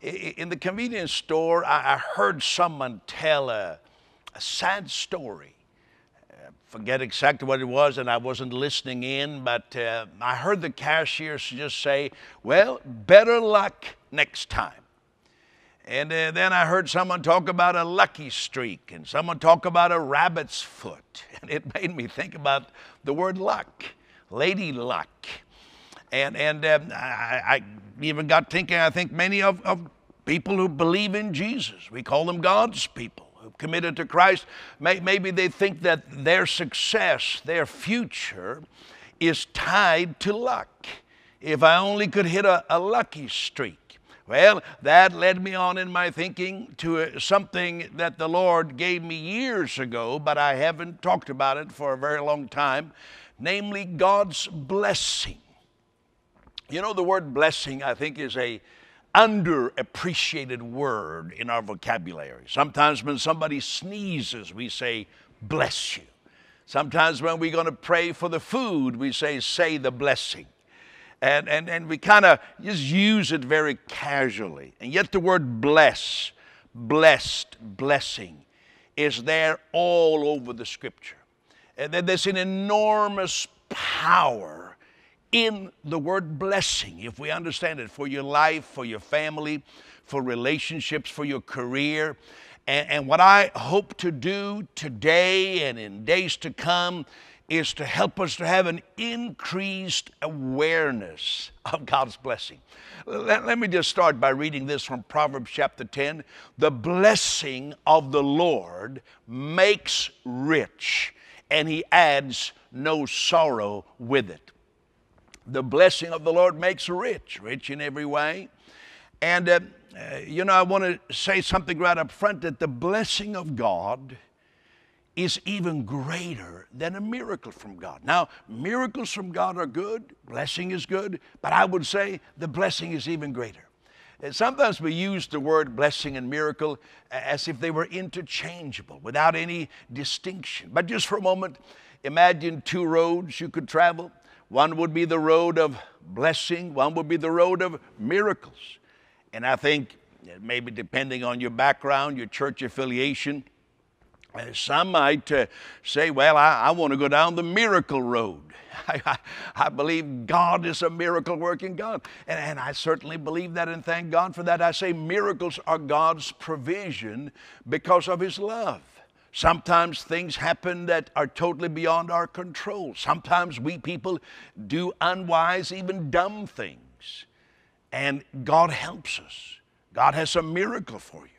in the convenience store, I heard someone tell a, a sad story. I forget exactly what it was, and I wasn't listening in, but uh, I heard the cashier just say, Well, better luck next time. And uh, then I heard someone talk about a lucky streak and someone talk about a rabbit's foot. And it made me think about the word luck, lady luck. And, and um, I, I, even got thinking, I think many of, of people who believe in Jesus, we call them God's people who committed to Christ, may, maybe they think that their success, their future, is tied to luck. If I only could hit a, a lucky streak. Well, that led me on in my thinking to uh, something that the Lord gave me years ago, but I haven't talked about it for a very long time, namely God's blessing. You know, the word blessing, I think, is a underappreciated word in our vocabulary. Sometimes when somebody sneezes, we say, bless you. Sometimes when we're going to pray for the food, we say, say the blessing. And, and, and we kind of just use it very casually. And yet the word bless, blessed, blessing, is there all over the scripture. And there's an enormous power in the word blessing, if we understand it, for your life, for your family, for relationships, for your career. And, and what I hope to do today and in days to come is to help us to have an increased awareness of God's blessing. Let, let, me just start by reading this from Proverbs chapter 10. The blessing of the Lord makes rich, and he adds no sorrow with it. The blessing of the Lord makes rich, rich in every way. And, uh, uh, you know, I want to say something right up front that the blessing of God is even greater than a miracle from God. Now, miracles from God are good, blessing is good, but I would say the blessing is even greater. And sometimes we use the word blessing and miracle as if they were interchangeable without any distinction. But just for a moment, imagine two roads you could travel. One would be the road of blessing, one would be the road of miracles. And I think, maybe depending on your background, your church affiliation, uh, some might uh, say, Well, I, I want to go down the miracle road. I, I, I, believe God is a miracle working God. And, and I certainly believe that and thank God for that. I say miracles are God's provision because of His love. Sometimes things happen that are totally beyond our control. Sometimes we people do unwise, even dumb things. And God helps us. God has a miracle for you.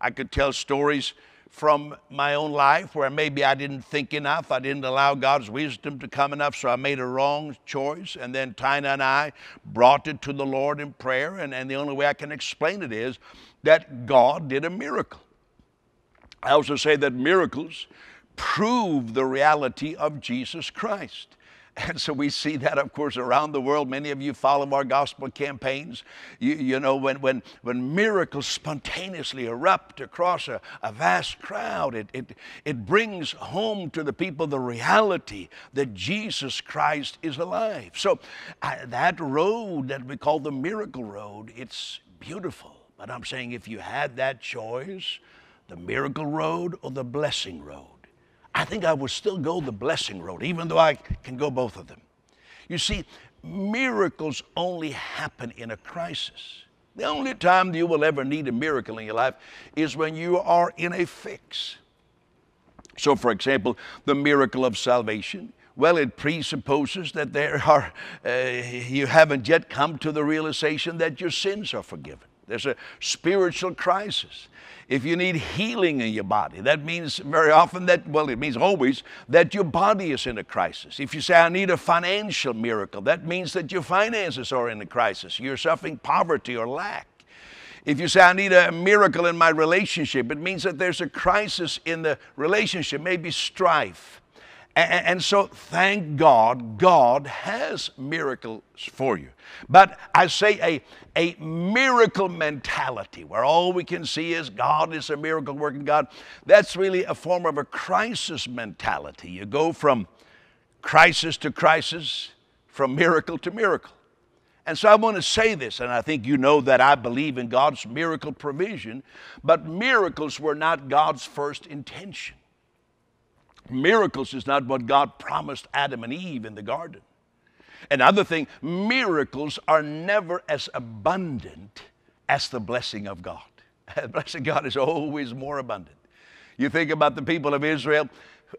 I could tell stories from my own life where maybe I didn't think enough. I didn't allow God's wisdom to come enough, so I made a wrong choice. And then Tina and I brought it to the Lord in prayer. And, and the only way I can explain it is that God did a miracle. I also say that miracles prove the reality of Jesus Christ. And so we see that, of course, around the world. Many of you follow our gospel campaigns. You, you know, when, when, when miracles spontaneously erupt across a, a vast crowd, it, it, it brings home to the people the reality that Jesus Christ is alive. So uh, that road that we call the miracle road, it's beautiful. But I'm saying if you had that choice, the miracle road or the blessing road, I think I would still go the blessing road, even though I can go both of them. You see, miracles only happen in a crisis. The only time you will ever need a miracle in your life is when you are in a fix. So, for example, the miracle of salvation. Well, it presupposes that there are, uh, you haven't yet come to the realization that your sins are forgiven. There's a spiritual crisis. If you need healing in your body, that means very often that, well, it means always that your body is in a crisis. If you say, I need a financial miracle, that means that your finances are in a crisis. You're suffering poverty or lack. If you say, I need a miracle in my relationship, it means that there's a crisis in the relationship, maybe strife and so, thank God, God has miracles for you. But I say a, a miracle mentality where all we can see is God is a miracle working God, that's really a form of a crisis mentality. You go from crisis to crisis, from miracle to miracle. And so I want to say this, and I think you know that I believe in God's miracle provision, but miracles were not God's first intention. Miracles is not what God promised Adam and Eve in the garden. Another thing, miracles are never as abundant as the blessing of God. The blessing of God is always more abundant. You think about the people of Israel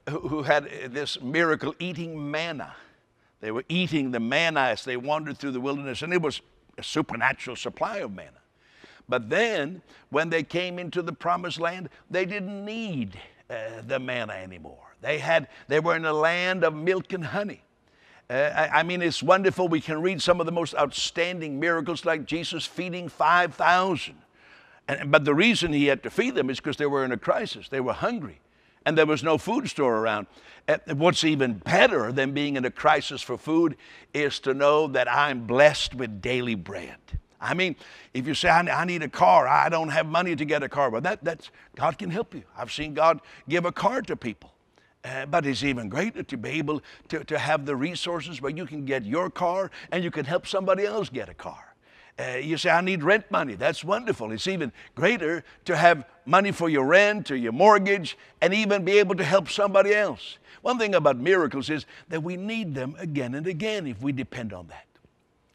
who had this miracle eating manna. They were eating the manna as they wandered through the wilderness, and it was a supernatural supply of manna. But then, when they came into the promised land, they didn't need uh, the manna anymore. They, had, they were in a land of milk and honey. Uh, I, mean, it's wonderful. We can read some of the most outstanding miracles, like Jesus feeding 5,000. And, but the reason he had to feed them is because they were in a crisis. They were hungry, and there was no food store around. What's even better than being in a crisis for food is to know that I'm blessed with daily bread. I mean, if you say, I need a car, I don't have money to get a car, well, that, that's, God can help you. I've seen God give a car to people. Uh, but it's even greater to be able to, to have the resources where you can get your car and you can help somebody else get a car. Uh, you say, I need rent money. That's wonderful. It's even greater to have money for your rent or your mortgage and even be able to help somebody else. One thing about miracles is that we need them again and again if we depend on that.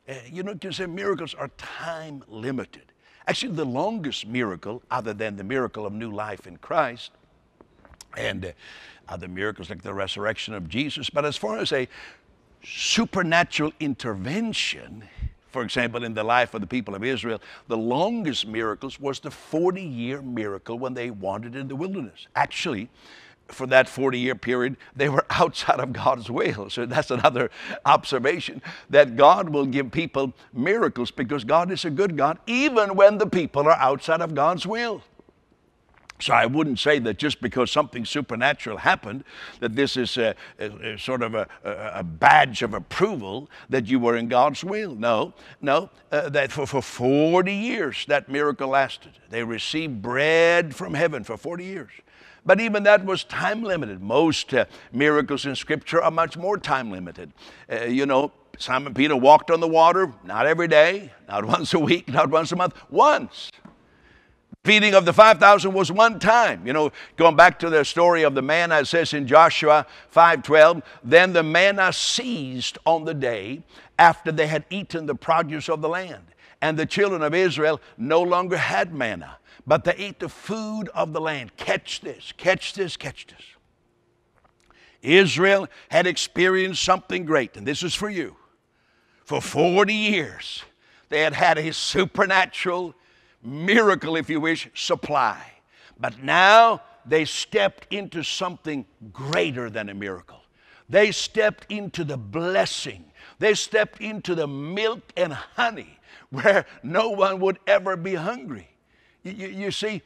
Uh, you know, you say miracles are time limited. Actually, the longest miracle, other than the miracle of new life in Christ, and uh, other miracles like the resurrection of Jesus. But as far as a supernatural intervention, for example, in the life of the people of Israel, the longest miracles was the 40 year miracle when they wandered in the wilderness. Actually, for that 40 year period, they were outside of God's will. So that's another observation that God will give people miracles because God is a good God, even when the people are outside of God's will. So I wouldn't say that just because something supernatural happened, that this is a, a, a sort of a, a, badge of approval that you were in God's will. No, no, uh, that for, for 40 years that miracle lasted. They received bread from heaven for 40 years. But even that was time limited. Most uh, miracles in Scripture are much more time limited. Uh, you know, Simon Peter walked on the water, not every day, not once a week, not once a month, once. Feeding of the 5,000 was one time. You know, going back to the story of the manna, it says in Joshua 5:12, then the manna ceased on the day after they had eaten the produce of the land. And the children of Israel no longer had manna, but they ate the food of the land. Catch this, catch this, catch this. Israel had experienced something great, and this is for you. For 40 years, they had had a supernatural miracle, if you wish, supply. But now they stepped into something greater than a miracle. They stepped into the blessing. They stepped into the milk and honey where no one would ever be hungry. You, you, see,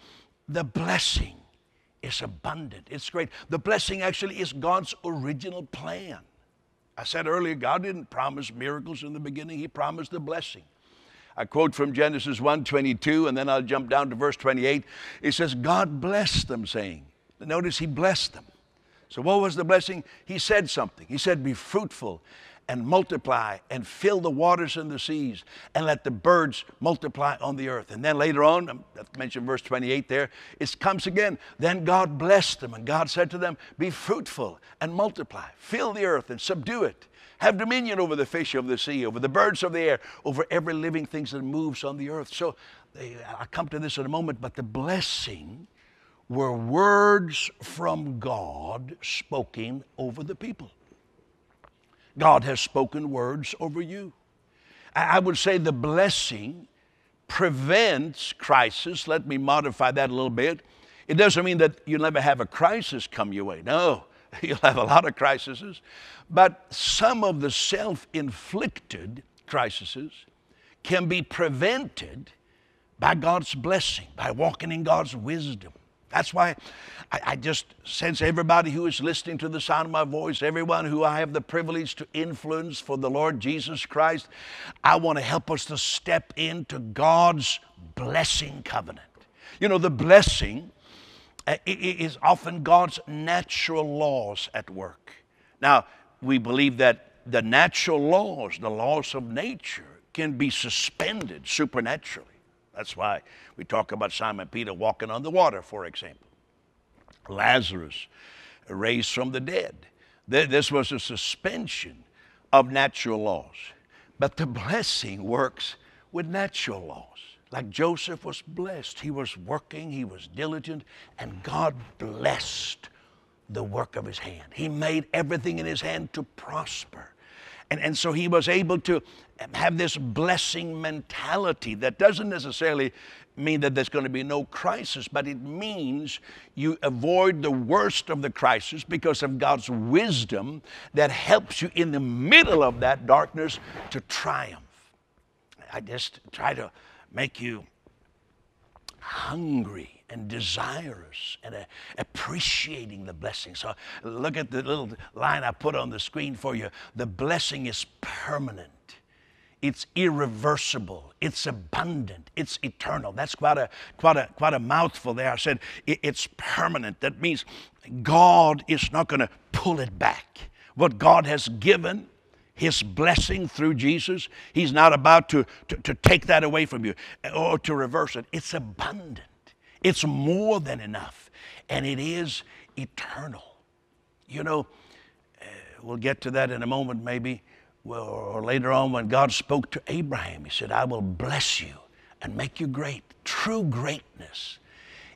the blessing is abundant. It's great. The blessing actually is God's original plan. I said earlier, God didn't promise miracles in the beginning, He promised the blessing. I quote from Genesis 1:22 and then I'll jump down to verse 28. It says God blessed them saying. Notice he blessed them. So what was the blessing? He said something. He said be fruitful and multiply and fill the waters and the seas and let the birds multiply on the earth. And then later on, um, I mentioned verse 28 there, it comes again. Then God blessed them and God said to them, Be fruitful and multiply, fill the earth and subdue it have dominion over the fish of the sea, over the birds of the air, over every living thing that moves on the earth. So I'll come to this in a moment, but the blessing were words from God spoken over the people. God has spoken words over you. I would say the blessing prevents crisis. Let me modify that a little bit. It doesn't mean that you'll never have a crisis come your way. No, you'll have a lot of crises. But some of the self inflicted crises can be prevented by God's blessing, by walking in God's wisdom. That's why I, I, just sense everybody who is listening to the sound of my voice, everyone who I have the privilege to influence for the Lord Jesus Christ, I want to help us to step into God's blessing covenant. You know, the blessing uh, is often God's natural laws at work. Now, we believe that the natural laws, the laws of nature, can be suspended supernaturally. That's why we talk about Simon Peter walking on the water, for example. Lazarus raised from the dead. This was a suspension of natural laws. But the blessing works with natural laws. Like Joseph was blessed. He was working, he was diligent, and God blessed the work of his hand. He made everything in his hand to prosper. And, and so he was able to have this blessing mentality that doesn't necessarily mean that there's going to be no crisis, but it means you avoid the worst of the crisis because of God's wisdom that helps you in the middle of that darkness to triumph. I just try to make you hungry and desirous and uh, appreciating the blessing. So look at the little line I put on the screen for you. The blessing is permanent. It's irreversible. It's abundant. It's eternal. That's quite a, quite a, quite a mouthful there. I said it's permanent. That means God is not going to pull it back. What God has given, His blessing through Jesus, He's not about to, to, to take that away from you or to reverse it. It's abundant. It's more than enough. And it is eternal. You know, uh, we'll get to that in a moment maybe or later on when God spoke to Abraham, He said, I will bless you and make you great. True greatness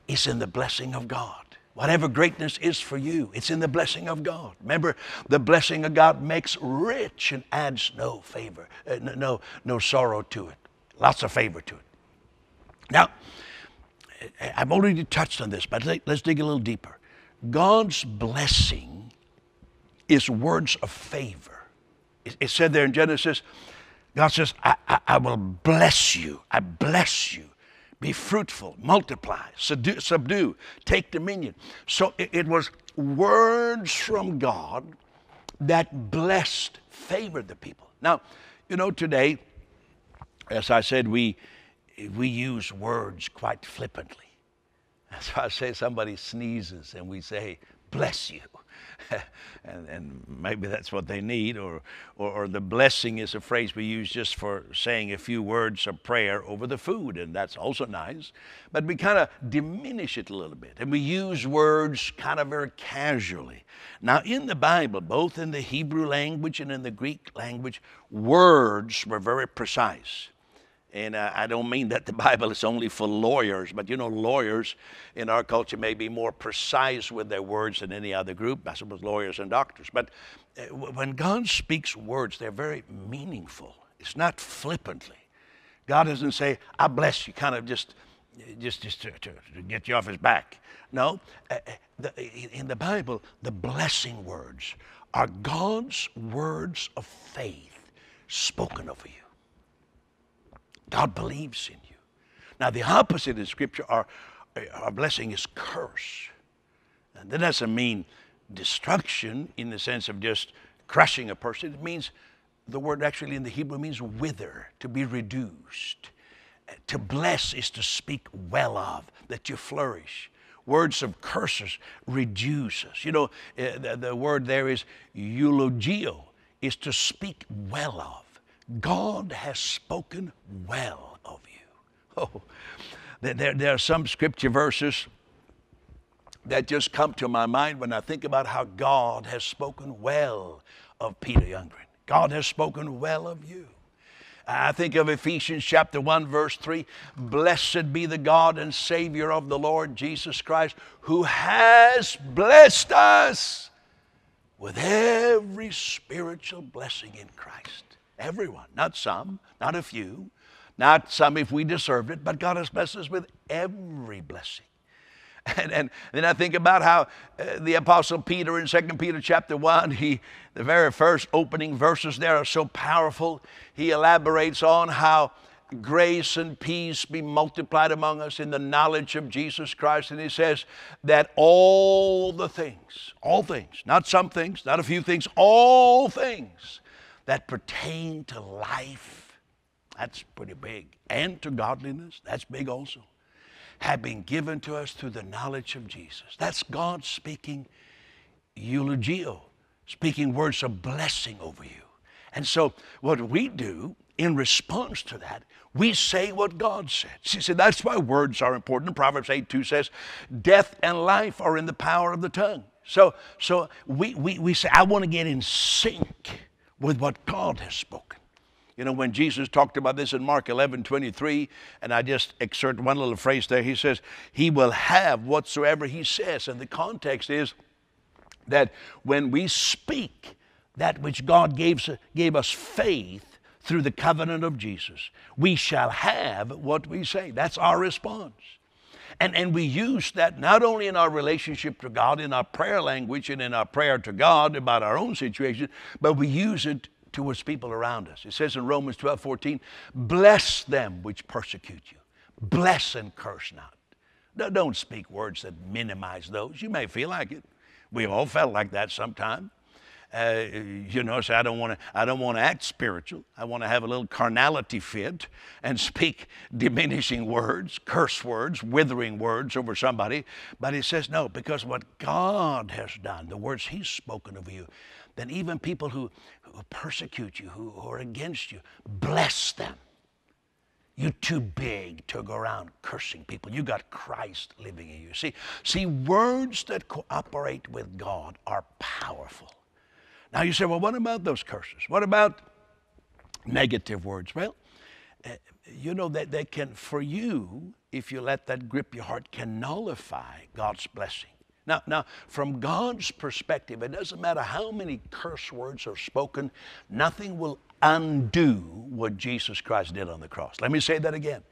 is in the blessing of God. Whatever greatness is for you, it's in the blessing of God. Remember, the blessing of God makes rich and adds no favor, uh, no, no sorrow to it. Lots of favor to it. Now, I've already touched on this, but let's dig a little deeper. God's blessing is words of favor. It said there in Genesis, God says, I, I, I will bless you. I bless you. Be fruitful, multiply, subdue, subdue take dominion. So it, it was words from God that blessed, favored the people. Now, you know, today, as I said, we, we use words quite flippantly. That's why I say somebody sneezes and we say, bless you. and, and, maybe that's what they need, or, or, or, the blessing is a phrase we use just for saying a few words of prayer over the food, and that's also nice. But we kind of diminish it a little bit, and we use words kind of very casually. Now, in the Bible, both in the Hebrew language and in the Greek language, words were very precise. And uh, I don't mean that the Bible is only for lawyers, but you know, lawyers in our culture may be more precise with their words than any other group, I suppose lawyers and doctors. But uh, when God speaks words, they're very meaningful. It's not flippantly. God doesn't say, I bless you, kind of just, just, just to, to, to get you off his back. No, uh, uh the, in the Bible, the blessing words are God's words of faith spoken over you. God believes in you. Now, the opposite in Scripture are, our blessing is curse. And that doesn't mean destruction in the sense of just crushing a person. It means the word actually in the Hebrew means wither, to be reduced. To bless is to speak well of, that you flourish. Words of curses reduce us. You know, uh, the, the word there is eulogeo, is to speak well of. God has spoken well of you. Oh, there, there are some scripture verses that just come to my mind when I think about how God has spoken well of Peter Youngren. God has spoken well of you. I think of Ephesians chapter 1, verse 3 Blessed be the God and Savior of the Lord Jesus Christ, who has blessed us with every spiritual blessing in Christ. Everyone, not some, not a few, not some if we deserved it, but God has blessed us with every blessing. And, and then I think about how uh, the Apostle Peter in 2 Peter chapter 1, he, the very first opening verses there are so powerful. He elaborates on how grace and peace be multiplied among us in the knowledge of Jesus Christ. And he says that all the things, all things, not some things, not a few things, all things that pertain to life, that's pretty big, and to godliness, that's big also, have been given to us through the knowledge of Jesus. That's God speaking eulogeo, speaking words of blessing over you. And so, what we do in response to that, we say what God said. She said that's why words are important. Proverbs 8 2 says, Death and life are in the power of the tongue. So, so we, we, we say, I want to get in sync with what God has spoken. You know, when Jesus talked about this in Mark 11 23, and I just exert one little phrase there, he says, He will have whatsoever He says. And the context is that when we speak that which God gave, gave us faith through the covenant of Jesus, we shall have what we say. That's our response. And, and we use that not only in our relationship to God, in our prayer language, and in our prayer to God about our own situation, but we use it towards people around us. It says in Romans 12 14, bless them which persecute you, bless and curse not. Don't speak words that minimize those. You may feel like it. We've all felt like that sometime. Uh, you know, so I don't want to. I don't want to act spiritual. I want to have a little carnality fit and speak diminishing words, curse words, withering words over somebody. But he says no, because what God has done, the words He's spoken over you, then even people who, who persecute you, who, who are against you, bless them. You're too big to go around cursing people. You got Christ living in you. See, see, words that cooperate with God are powerful. Now you say, well, what about those curses? What about negative words? Well, uh, you know that they can, for you, if you let that grip your heart, can nullify God's blessing. Now, now, from God's perspective, it doesn't matter how many curse words are spoken, nothing will undo what Jesus Christ did on the cross. Let me say that again.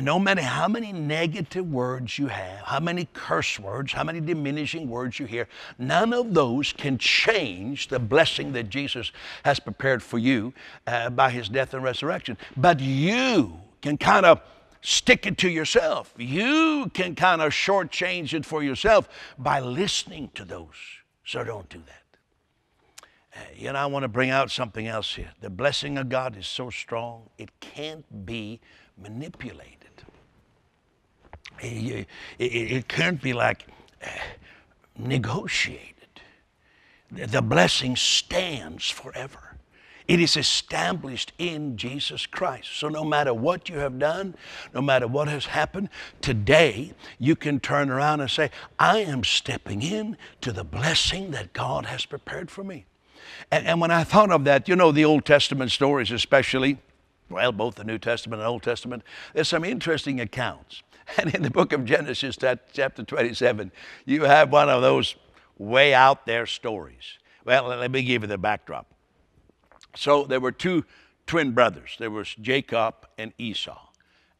No matter how many negative words you have, how many curse words, how many diminishing words you hear, none of those can change the blessing that Jesus has prepared for you uh, by his death and resurrection. But you can kind of stick it to yourself. You can kind of shortchange it for yourself by listening to those. So don't do that. You know, I want to bring out something else here. The blessing of God is so strong, it can't be manipulated. It, it, it can't be like uh, negotiated. The blessing stands forever. It is established in Jesus Christ. So no matter what you have done, no matter what has happened, today you can turn around and say, I am stepping in to the blessing that God has prepared for me. And, and when I thought of that, you know, the Old Testament stories, especially, well, both the New Testament and Old Testament, there's some interesting accounts. And in the book of Genesis, chapter 27, you have one of those way out there stories. Well, let me give you the backdrop. So there were two twin brothers. There was Jacob and Esau.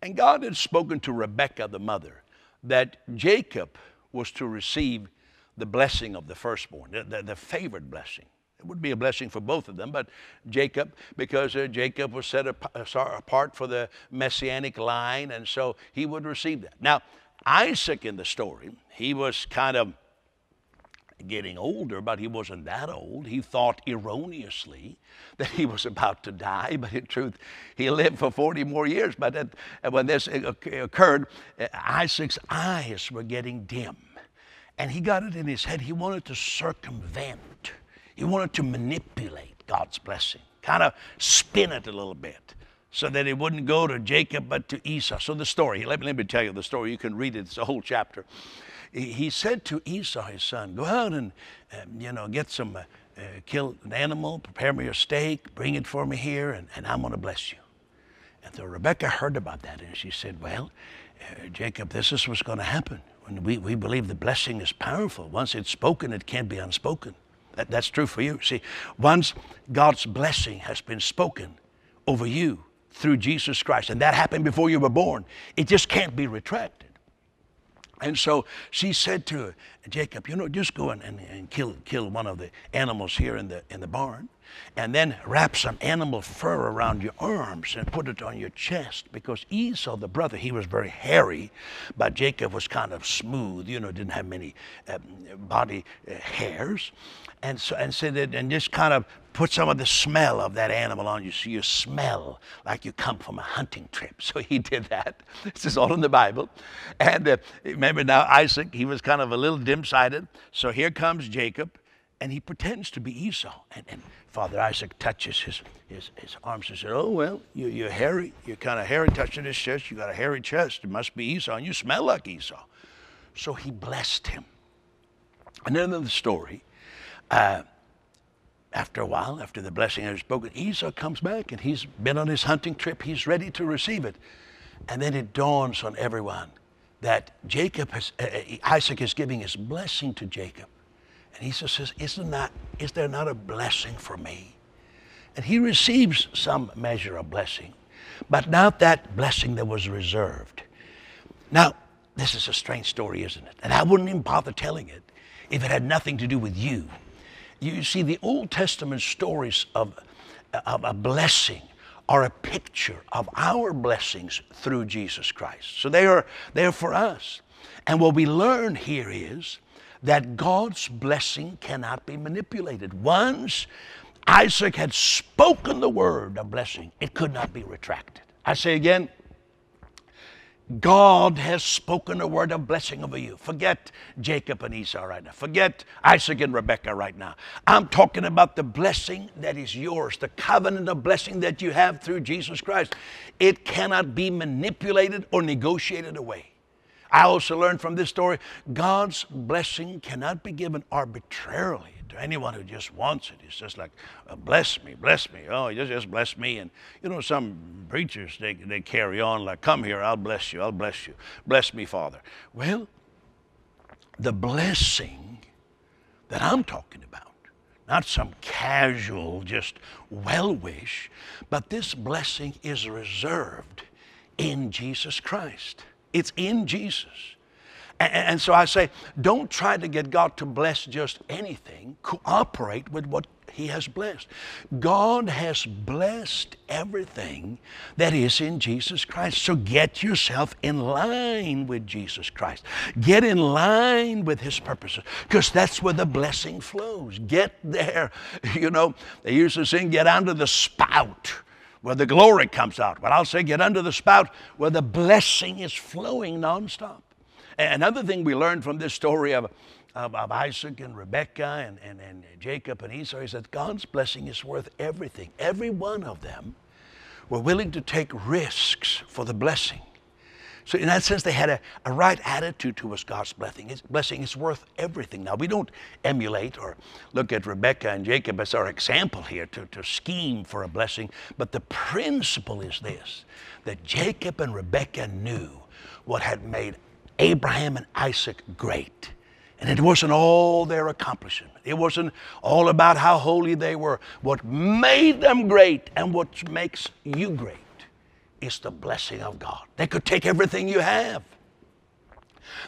And God had spoken to Rebekah, the mother, that Jacob was to receive the blessing of the firstborn, the, the, the favored blessing. Would be a blessing for both of them, but Jacob, because uh, Jacob was set apart for the messianic line, and so he would receive that. Now, Isaac in the story, he was kind of getting older, but he wasn't that old. He thought erroneously that he was about to die, but in truth, he lived for 40 more years. But when this occurred, uh, Isaac's eyes were getting dim. And he got it in his head. He wanted to circumvent he wanted to manipulate God's blessing, kind of spin it a little bit so that it wouldn't go to Jacob but to Esau. So the story, let me, let me tell you the story. You can read it, it's a whole chapter. He said to Esau, his son, Go out and, um, you know, get some, uh, uh, kill an animal, prepare me a steak, bring it for me here, and, and I'm going to bless you. And so Rebecca heard about that and she said, Well, uh, Jacob, this is what's going to happen. When we, we believe the blessing is powerful. Once it's spoken, it can't be unspoken. That, that's true for you. See, once God's blessing has been spoken over you through Jesus Christ, and that happened before you were born, it just can't be retracted. And so she said to Jacob, you know, just go and, and, and, kill, kill one of the animals here in the, in the barn, and then wrap some animal fur around your arms and put it on your chest. Because Esau, the brother, he was very hairy, but Jacob was kind of smooth, you know, didn't have many um, body uh, hairs and so and said that, and just kind of put some of the smell of that animal on you so you smell like you come from a hunting trip. So he did that. This is all in the Bible. And uh, remember now, Isaac, he was kind of a little dim sighted. So here comes Jacob. And he pretends to be Esau. And, and Father Isaac touches his, his, his arms and says, Oh, well, you, you're hairy. You're kind of hairy touching his chest. You got a hairy chest. It must be Esau. And you smell like Esau. So he blessed him. And then in the story, uh, after a while, after the blessing had spoken, Esau comes back and he's been on his hunting trip. He's ready to receive it. And then it dawns on everyone that Jacob has, uh, Isaac is giving his blessing to Jacob. And Esau says, Isn't that, is there not a blessing for me? And he receives some measure of blessing, but not that blessing that was reserved. Now, this is a strange story, isn't it? And I wouldn't even bother telling it if it had nothing to do with you. You see, the Old Testament stories of, of a blessing are a picture of our blessings through Jesus Christ. So they are, they are for us. And what we learn here is that God's blessing cannot be manipulated. Once Isaac had spoken the word of blessing, it could not be retracted. I say again, God has spoken a word of blessing over you. Forget Jacob and Esau right now. Forget Isaac and Rebekah right now. I'm talking about the blessing that is yours, the covenant of blessing that you have through Jesus Christ. It cannot be manipulated or negotiated away. I also learned from this story God's blessing cannot be given arbitrarily to anyone who just wants it. It's just like, uh, bless me, bless me. Oh, just, just bless me. And you know, some preachers, they, they carry on like, come here, I'll bless you, I'll bless you. Bless me, Father. Well, the blessing that I'm talking about, not some casual, just well wish, but this blessing is reserved in Jesus Christ. It's in Jesus. And, and, so I say, don't try to get God to bless just anything. Cooperate with what He has blessed. God has blessed everything that is in Jesus Christ. So get yourself in line with Jesus Christ. Get in line with His purposes, because that's where the blessing flows. Get there. You know, they used to sing, get under the spout where the glory comes out. But I'll say, get under the spout where the blessing is flowing nonstop. Another thing we learned from this story of, of, of Isaac and Rebekah and, and, and Jacob and Esau is that God's blessing is worth everything. Every one of them were willing to take risks for the blessing. So in that sense, they had a, a right attitude towards God's blessing. His blessing is worth everything. Now, we don't emulate or look at Rebecca and Jacob as our example here to, to scheme for a blessing, but the principle is this, that Jacob and Rebecca knew what had made Abraham and Isaac great. And it wasn't all their accomplishment. It wasn't all about how holy they were. What made them great and what makes you great is the blessing of God. They could take everything you have,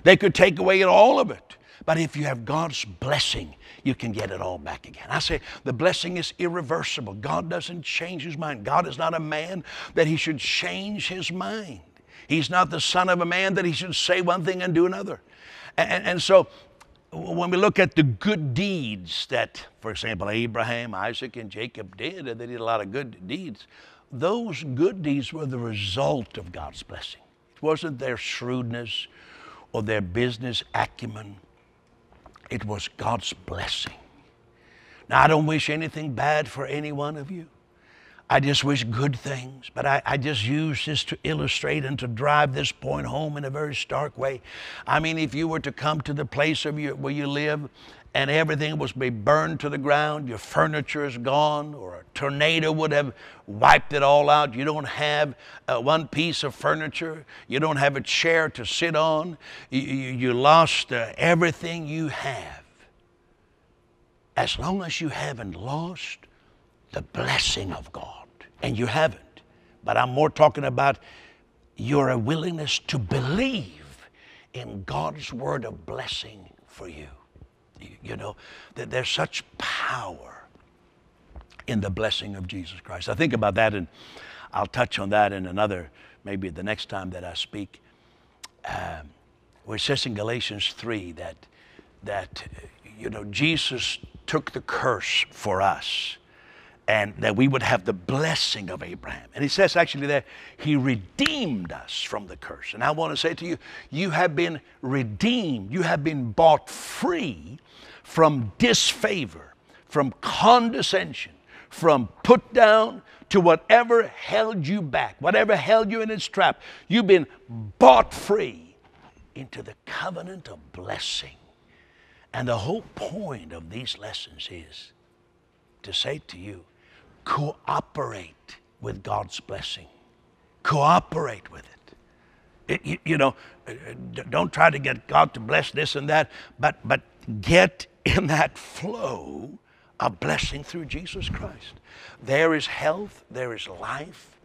they could take away all of it. But if you have God's blessing, you can get it all back again. I say the blessing is irreversible. God doesn't change his mind. God is not a man that he should change his mind. He's not the son of a man that he should say one thing and do another. And, and so when we look at the good deeds that, for example, Abraham, Isaac, and Jacob did, and they did a lot of good deeds, those good deeds were the result of God's blessing. It wasn't their shrewdness or their business acumen, it was God's blessing. Now, I don't wish anything bad for any one of you. I just wish good things, but I, I, just use this to illustrate and to drive this point home in a very stark way. I mean, if you were to come to the place of you, where you live and everything was be burned to the ground, your furniture is gone, or a tornado would have wiped it all out. You don't have uh, one piece of furniture, you don't have a chair to sit on, you, you, you lost uh, everything you have. As long as you haven't lost the blessing of God, and you haven't, but I'm more talking about your willingness to believe in God's word of blessing for you. You know, that there's such power in the blessing of Jesus Christ. I think about that, and I'll touch on that in another, maybe the next time that I speak. Um, where it says in Galatians 3 that, that, you know, Jesus took the curse for us. And that we would have the blessing of Abraham. And he says actually that he redeemed us from the curse. And I want to say to you, you have been redeemed, you have been bought free from disfavor, from condescension, from put down to whatever held you back, whatever held you in its trap. You've been bought free into the covenant of blessing. And the whole point of these lessons is to say to you, cooperate with God's blessing. Cooperate with it. it you, you, know, uh, don't try to get God to bless this and that, but, but get in that flow of blessing through Jesus Christ. There is health, there is life,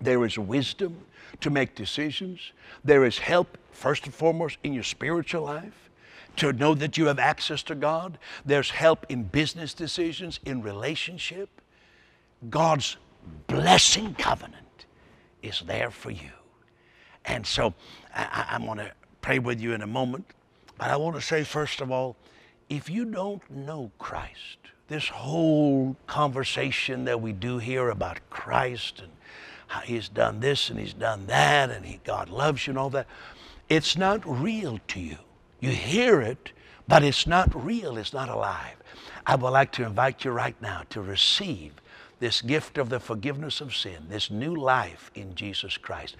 there is wisdom to make decisions, there is help, first and foremost, in your spiritual life to know that you have access to God. There's help in business decisions, in relationship. God's blessing covenant is there for you. And so I, am going to pray with you in a moment. But I want to say, first of all, if you don't know Christ, this whole conversation that we do here about Christ and how he's done this and he's done that and he, God loves you and all that, it's not real to you. You hear it, but it's not real, it's not alive. I would like to invite you right now to receive this gift of the forgiveness of sin, this new life in Jesus Christ.